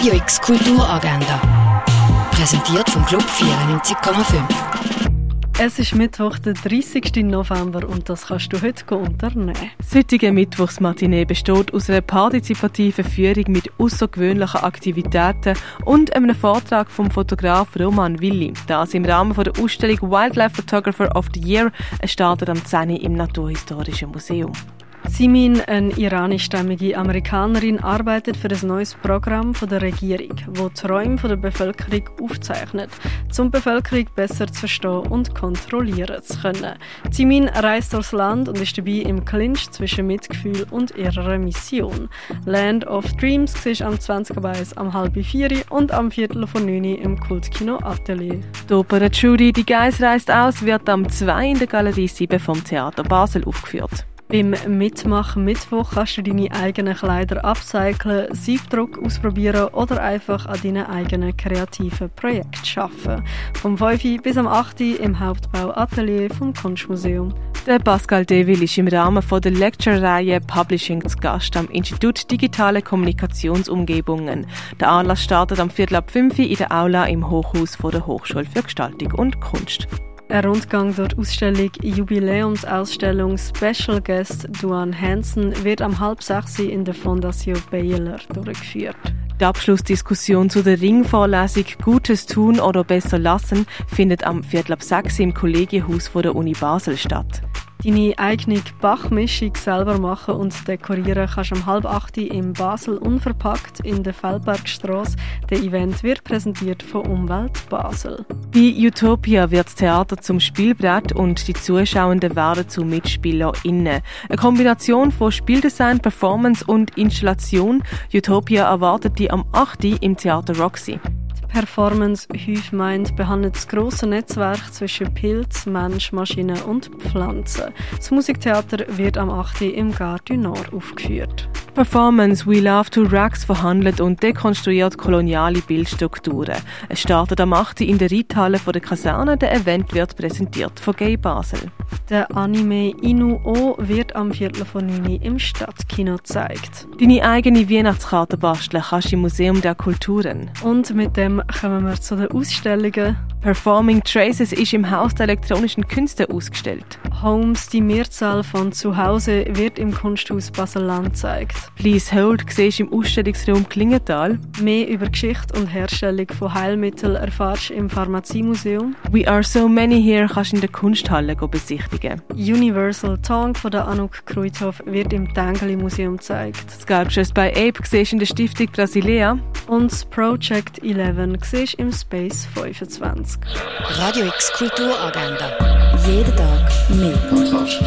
Radio X Kulturagenda. Präsentiert vom Club 94,5. Es ist Mittwoch, der 30. November und das kannst du heute unternehmen. Das heutige Mittwochsmatinee besteht aus einer partizipativen Führung mit außergewöhnlichen Aktivitäten und einem Vortrag vom Fotograf Roman Willi. Das im Rahmen der Ausstellung Wildlife Photographer of the Year, startet am 10. im Naturhistorischen Museum. Simin, eine iranischstämmige Amerikanerin, arbeitet für ein neues Programm von der Regierung, wo Träume der Bevölkerung aufzeichnet, um die Bevölkerung besser zu verstehen und kontrollieren zu können. Simin reist durchs Land und ist dabei im Clinch zwischen Mitgefühl und ihrer Mission. Land of Dreams ist am 20. Beis am halb vier und am Viertel von 9 im Kultkino Atelier. Die Oper Judy «Die Geist reist aus» wird am 2 in der Galerie 7 vom Theater Basel aufgeführt. Beim Mitmachen Mittwoch kannst du deine eigenen Kleider upcyclen, Siebdruck ausprobieren oder einfach an deinen eigenen kreativen Projekten arbeiten. Vom 5. bis am 8. im Hauptbauatelier vom Kunstmuseum. Der Pascal Deville ist im Rahmen der Lecture-Reihe Publishing zu Gast am Institut Digitale Kommunikationsumgebungen. Der Anlass startet am Viertel ab 5 in der Aula im Hochhaus der Hochschule für Gestaltung und Kunst. Ein Rundgang durch Ausstellung Jubiläumsausstellung Special Guest Duan Hansen wird am halb sechs in der Fondation Baylor durchgeführt. Die Abschlussdiskussion zu der Ringvorlesung Gutes tun oder besser lassen findet am Viertel ab sechs im Kollegienhaus der Uni Basel statt. Deine eigene Bachmischung selber machen und dekorieren kannst um halb acht im Basel unverpackt in der Feldbergstrasse. Der Event wird präsentiert von Umwelt Basel. Bei Utopia wird das Theater zum Spielbrett und die Zuschauenden werden zu MitspielerInnen. Eine Kombination von Spieldesign, Performance und Installation. Utopia erwartet die am 8. im Theater Roxy. Performance Hive Mind behandelt das grosse Netzwerk zwischen Pilz, Mensch, Maschine und Pflanzen. Das Musiktheater wird am 8. im Gare du Nord aufgeführt. Performance We Love to Rags verhandelt und dekonstruiert koloniale Bildstrukturen. Es startet am 8. in der Reithalle der Kaserne. Der Event wird präsentiert von Gay Basel. Der Anime Inu-O wird am Viertel von 9 im Stadtkino gezeigt. Deine eigene Weihnachtskarte basteln kannst du im Museum der Kulturen. Und mit dem kommen wir zu den Ausstellungen. Performing Traces ist im Haus der elektronischen Künste ausgestellt. Homes, die Mehrzahl von zu Hause, wird im Kunsthaus Basel-Land gezeigt. Please Hold siehst im Ausstellungsraum Klingenthal. Mehr über Geschichte und Herstellung von Heilmitteln erfährst du im Pharmaziemuseum. We Are So Many Here kannst du in der Kunsthalle besichtigen. Universal Tongue von der Anouk Kruithof wird im Tengeli Museum gezeigt. Sculptures by Ape siehst in der Stiftung Brasilea. Und das Project 11 siehst im Space 25. Radio X Kulturagenda. Jeden Tag mehr. Kontrast.